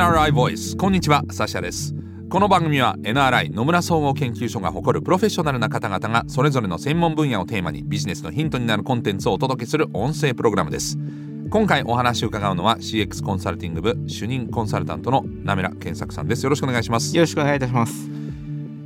NRI Voice こんにちはサシャです。この番組は NRI 野村総合研究所が誇るプロフェッショナルな方々がそれぞれの専門分野をテーマにビジネスのヒントになるコンテンツをお届けする音声プログラムです。今回お話を伺うのは CX コンサルティング部主任コンサルタントの名村健作さんです。よろしくお願いします。よろしくお願いいたします。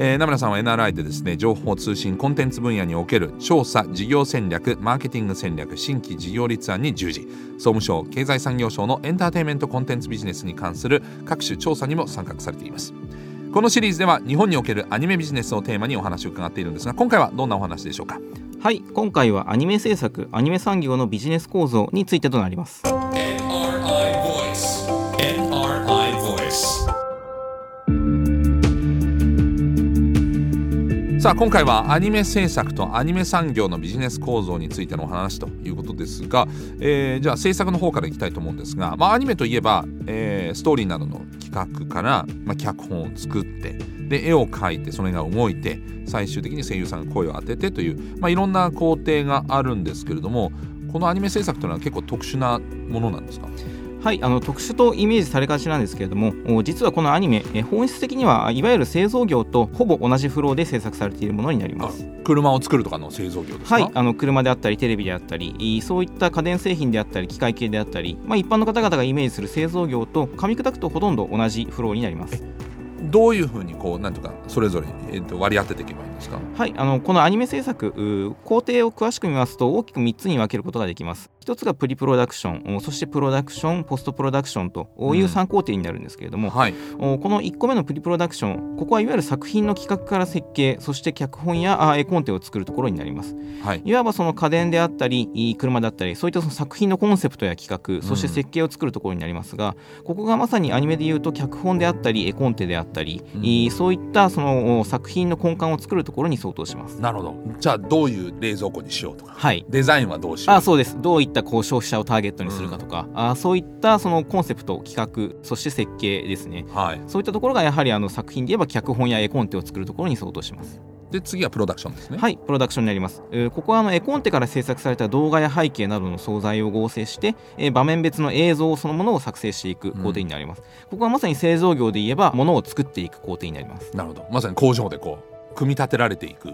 えー、名村さんは NRI でですね情報通信コンテンツ分野における調査事業戦略マーケティング戦略新規事業立案に従事。総務省経済産業省のエンターテインメントコンテンツビジネスに関する各種調査にも参画されています。このシリーズでは日本におけるアニメビジネスをテーマにお話を伺っているんですが今回はどんなお話でしょうか？はい今回はアニメ制作アニメ産業のビジネス構造についてとなります。さあ今回はアニメ制作とアニメ産業のビジネス構造についてのお話ということですが、えーじゃあ制作の方からいきたいと思うんですが、まあ、アニメといえば、えーストーリーなどの企画から、まあ、脚本を作ってで絵を描いてそれが動いて最終的に声優さんが声を当ててという、まあ、いろんな工程があるんですけれどもこのアニメ制作というのは結構特殊なものなんですか？はいあの特殊とイメージされがちなんですけれどもお実はこのアニメえ本質的にはいわゆる製造業とほぼ同じフローで制作されているものになります。車を作るとかの製造業ですか？はい、あの車であったりテレビであったりいそういった家電製品であったり機械系であったり、まあ、一般の方々がイメージする製造業と噛み砕くとほとんど同じフローになります。どういうふうにこうなんとかそれぞれに、えーと割り当てていけばいいんですか？はい、あのこのアニメ制作工程を詳しく見ますと大きく3つに分けることができます一つがプリプロダクションおそしてプロダクションポストプロダクションといううん。3工程になるんですけれども、はい。おこの1個目のプリプロダクションここはいわゆる作品の企画から設計そして脚本やあ絵コンテを作るところになります。はい。いわばその家電であったり車だったりそういったその作品のコンセプトや企画そしてうん設計を作るところになりますが、ここがまさにアニメでいうと脚本であったり絵コンテであったり、うん。そういったそのお作品の根幹を作るところに相当します。なるほど。じゃあどういう冷蔵庫にしようとか。はい。デザインはどうしよう。あそうです。どういったこう消費者をターゲットにするかとか、あそういったそのコンセプト企画そして設計ですね。はい。そういったところがやはりあの作品で言えば脚本や絵コンテを作るところに相当します。で次はプロダクションですね。はいプロダクションになります、えーここはあの絵コンテから制作された動画や背景などの素材を合成して、えー場面別の映像そのものを作成していく工程になります、ここはまさに製造業で言えばものを作っていく工程になります。なるほど。まさに工場でこう組み立てられていく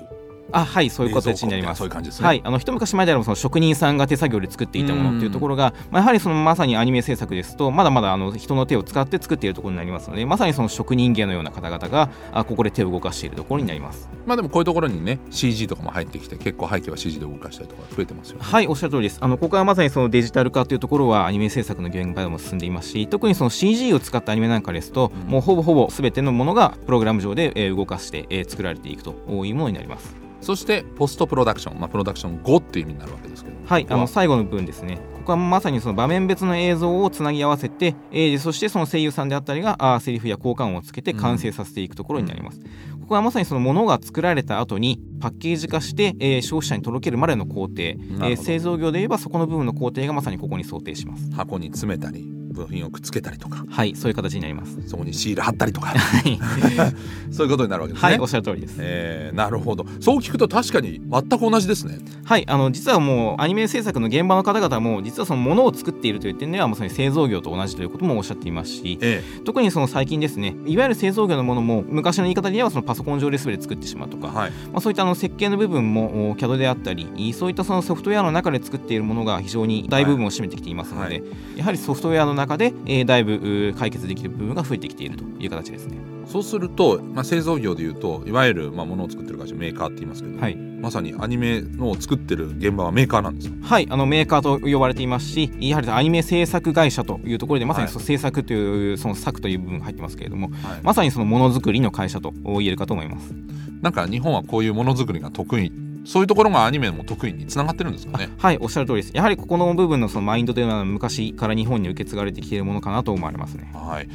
あはいそういう形になります。はい、あの一昔前であればその職人さんが手作業で作っていたものっていうところが、まあ、やはりそのまさにアニメ制作ですとまだまだあの人の手を使って作っているところになりますのでまさにその職人芸のような方々があここで手を動かしているところになります。まあでもこういうところにね CG とかも入ってきて結構背景は CG で動かしたりとか増えてますよね。はいおっしゃる通りです。あのここはまさにそのデジタル化というところはアニメ制作の現場でも進んでいますし特にその CG を使ったアニメなんかですと、うん。もうほぼほぼ全てのものがプログラム上で、えー動かして、えー作られていくというものになりますそしてポストプロダクションまあプロダクション後っていう意味になるわけですけどはい、あの最後の部分ですね。ここはまさにその場面別の映像をつなぎ合わせて、えーそしてその声優さんであったりがあーセリフや効果音をつけて完成させていくところになります。ここはまさにそのものが作られた後にパッケージ化して、えー消費者に届けるまでの工程、えー製造業で言えばそこの部分の工程がまさにここに想定します。箱に詰めたり部品をくっつけたりとか。はい、そういう形になります。そこにシール貼ったりとか。はい、そういうことになるわけですね、はい、おっしゃる通りです。えーなるほど。そう聞くと確かに全く同じですね。はい、あの実はもうアニメ制作の現場の方々も実はそのものを作っているという点ではまさに製造業と同じということもおっしゃっていますし、え特にその最近ですねいわゆる製造業のものも昔の言い方で言えばそのパソコン上で全て作ってしまうとか、えはい。まあ、そういったあの設計の部分もお CAD であったりいそういったそのソフトウェアの中で作っているものが非常に大部分を占めてきていますので、はやはりソフトウェアの中で、えーだいぶ解決できる部分が増えてきているという形ですね。そうすると、まあ、製造業でいうといわゆる、まあ、ものを作ってる会社メーカーって言いますけど、はいまさにアニメのを作ってる現場はメーカーなんですか？はい、あのメーカーと呼ばれていますしやはりアニメ制作会社というところでまさにはいその制作というその作という部分が入ってますけれどもはいまさにそのものづくりの会社と言えるかと思います。なんか日本はこういうものづくりが得意そういうところがアニメも得意につながってるんですかね。はい、おっしゃる通りです。やはりここの部分のそのマインドというのは昔から日本に受け継がれてきているものかなと思われますね。はい。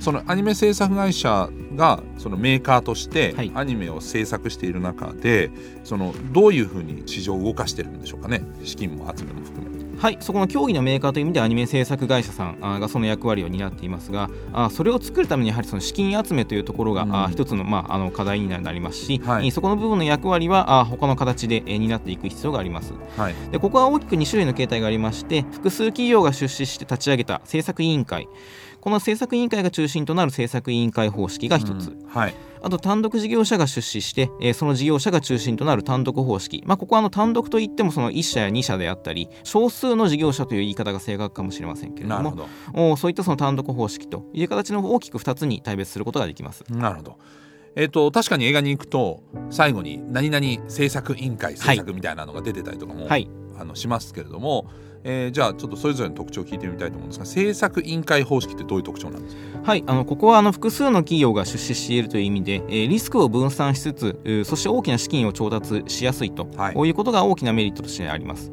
そのアニメ制作会社がそのメーカーとしてはい。アニメを制作している中で、そのどういうふうに市場を動かしてるんでしょうかね。資金も集めも含め。てはい、そこの競技のメーカーという意味でアニメ制作会社さんがその役割を担っていますがあーそれを作るためにやはりその資金集めというところが、うん。あー一つの,、まあ、あの課題になりますし、はい。えーそこの部分の役割はあー他の形で、えー担っていく必要があります。はい。でここは大きく2種類の形態がありまして複数企業が出資して立ち上げた制作委員会。この政策委員会が中心となる政策委員会方式が一つ、うん。はいあと単独事業者が出資して、えーその事業者が中心となる単独方式、まあ、ここはあの単独といってもその1社や2社であったり少数の事業者という言い方が正確かもしれませんけれども。なるほど。おそういったその単独方式という形の大きく2つに大別することができます。なるほど。えっ、と確かに映画に行くと最後に何々制作委員会制作みたいなのが出てたりとかも、はいあのしますけれども、えーじゃあちょっとそれぞれの特徴を聞いてみたいと思うんですが制作委員会方式ってどういう特徴なんですか？はい、あのここはあの複数の企業が出資しているという意味で、えーリスクを分散しつつ、そして大きな資金を調達しやすいと、はい。こういうことが大きなメリットとしてあります。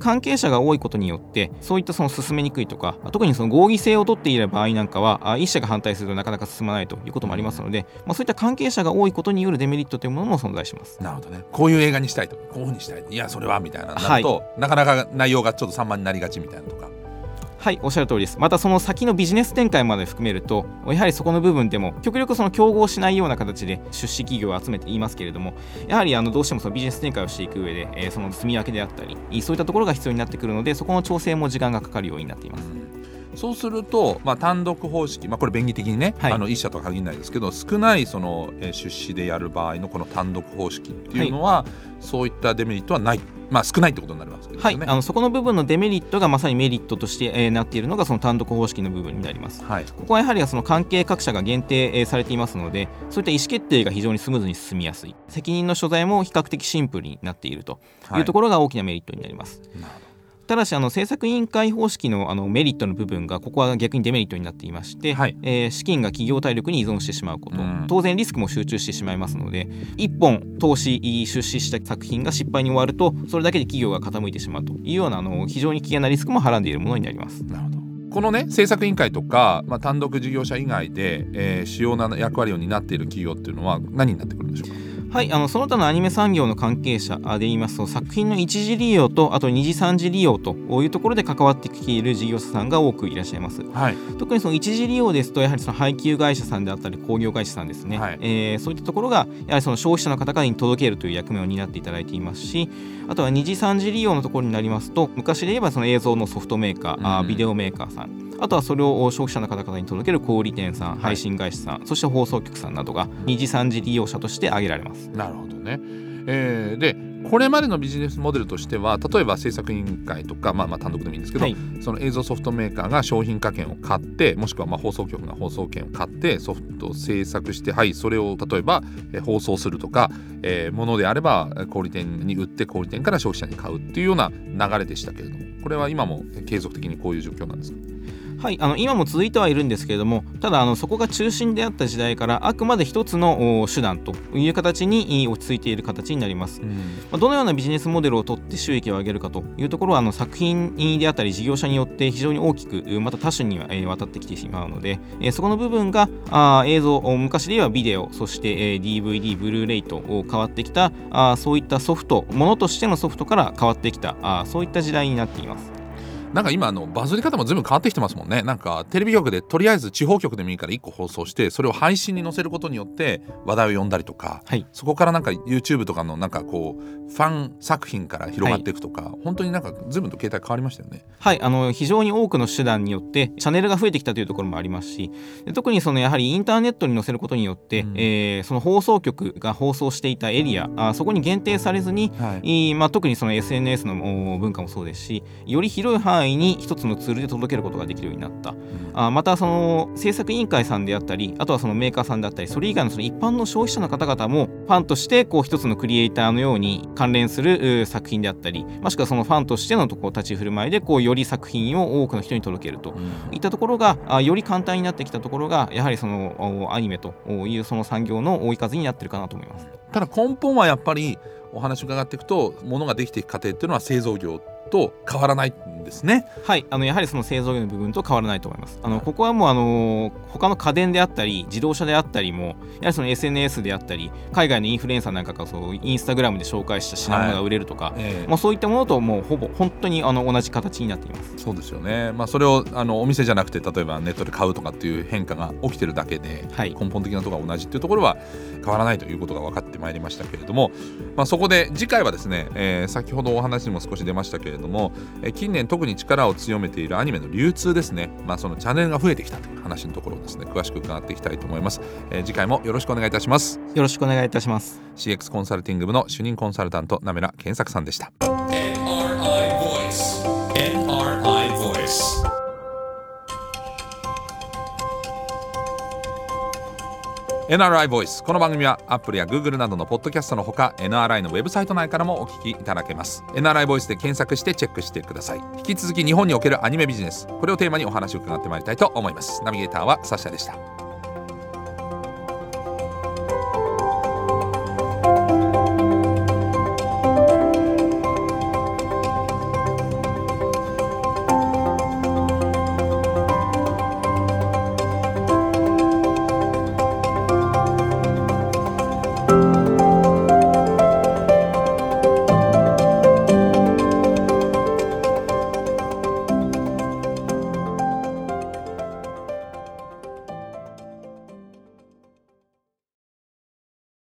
関係者が多いことによってそういったその進めにくいとか特にその合議制を取っている場合なんかはあ一社が反対するとなかなか進まないということもありますので、まあ、そういった関係者が多いことによるデメリットというものも存在します。なるほどね。こういう映画にしたいと。こういうふうにしたい。いやそれはみたいな。なると、なかなか内容がちょっと散漫になりがちみたいなのとかはいおっしゃる通りです。またその先のビジネス展開まで含めるとやはりそこの部分でも極力その競合しないような形で出資企業を集めていますけれどもやはりあのどうしてもそのビジネス展開をしていく上で、えーその積み分けであったりそういったところが必要になってくるのでそこの調整も時間がかかるようになっています。そうすると、まあ、単独方式、まあ、これ便宜的にね、はい。あの1社とは限らないですけど少ないその、えー出資でやる場合のこの単独方式っていうのは、そういったデメリットはない、まあ、少ないってことになりますけどね。はい、あのそこの部分のデメリットがまさにメリットとして、えーなっているのがその単独方式の部分になります。はい。ここはやはりその関係各社が限定えーされていますのでそういった意思決定が非常にスムーズに進みやすい。責任の所在も比較的シンプルになっているというところが大きなメリットになります、なるほどただしあの政策委員会方式のあのメリットの部分がここは逆にデメリットになっていまして、はい。えー資金が企業体力に依存してしまうこと、うん。当然リスクも集中してしまいますので1本投資出資した作品が失敗に終わるとそれだけで企業が傾いてしまうというようなあの非常に危険なリスクもはらんでいるものになります。なるほど。このね政策委員会とか、まあ、単独事業者以外で、えー主要な役割を担っている企業っていうのは何になってくるんでしょうか？はい、あのその他のアニメ産業の関係者で言いますと作品の一次利用とあと二次三次利用というところで関わってきている事業者さんが多くいらっしゃいます。はい。特にその一次利用ですとやはりその配給会社さんであったり工業会社さんですね、はい。えーそういったところがやはりその消費者の方々に届けるという役目を担っていただいていますしあとは二次三次利用のところになりますと昔で言えばその映像のソフトメーカー、うんビデオメーカーさん。あとはそれを消費者の方々に届ける小売店さん、い。配信会社さんそして放送局さんなどが二次三次利用者として挙げられます。なるほどね。えーでこれまでのビジネスモデルとしては例えば制作委員会とか、まあ、まあ単独でもいいんですけど、はい。その映像ソフトメーカーが商品化権を買ってもしくはまあ放送局が放送権を買ってソフトを制作してはいそれを例えばえー放送するとか、えーものであればえー小売店に売って小売店から消費者に買うっていうような流れでしたけれどもこれは今も継続的にこういう状況なんですか？はい、あの今も続いてはいるんですけれどもただあのそこが中心であった時代からあくまで一つのお手段という形にい落ち着いている形になります、まあどのようなビジネスモデルをとって収益を上げるかというところはあの作品であったり事業者によって非常に大きくまた多種にはえー渡ってきてしまうので、えーそこの部分があー映像お昔で言えばビデオそして、えー DVD ブルーレイとお変わってきたあーそういったソフトものとしてのソフトから変わってきたあーそういった時代になっていますなんか今あのバズり方も随分変わってきてますもんね。なんかテレビ局でとりあえず地方局でもいいから1個放送してそれを配信に載せることによって話題を呼んだりとかはい。そこからなんか YouTube とかのなんかこうファン作品から広がっていくとか、本当になんか随分と携帯変わりましたよね。はい、あの非常に多くの手段によってチャンネルが増えてきたというところもありますしで特にそのやはりインターネットに載せることによって、うん。えーその放送局が放送していたエリアあそこに限定されずに、はい。いまあ、特にその SNS のお文化もそうですしより広い範囲に一つのツールで届けることができるようになった。あまたその制作委員会さんであったりあとはそのメーカーさんであったりそれ以外のその一般の消費者の方々もファンとしてこう一つのクリエイターのように関連するう作品であったりもしくはそのファンとしてのとこう立ち振る舞いでこうより作品を多くの人に届けると。いったところがあより簡単になってきたところがやはりそのおアニメというその産業の追い風になってるかなと思います。ただ根本はやっぱりお話伺っていくと物ができていく過程っていうのは製造業と変わらないんですね。はい、あのやはりその製造業の部分と変わらないと思います。あのここはもうあの他の家電であったり自動車であったりもやはりその SNS であったり海外のインフルエンサーなんかがそうインスタグラムで紹介した品物が売れるとか、ええまあ、そういったものともうほぼ本当にあの同じ形になっています。そうですよね、まあ、それをあのお店じゃなくて例えばネットで買うとかっていう変化が起きてるだけで、はい根本的なところが同じっていうところは変わらないということが分かってまいりましたけれども、まあ、そこで次回はですね、えー先ほどお話にも少し出ましたけれども、えー近年特に力を強めているアニメの流通ですね、まあ、そのチャンネルが増えてきたという話のところをですね詳しく伺っていきたいと思います、えー次回もよろしくお願いいたします。よろしくお願いいたします。CX コンサルティング部の主任コンサルタントなめら健作さんでした NRI ボイス。この番組はアップルや Google などのポッドキャストのほか NRI のウェブサイト内からもお聞きいただけます。NRI ボイスで検索してチェックしてください。引き続き日本におけるアニメビジネス。これをテーマにお話を伺ってまいりたいと思います。ナビゲーターはサッシャでした。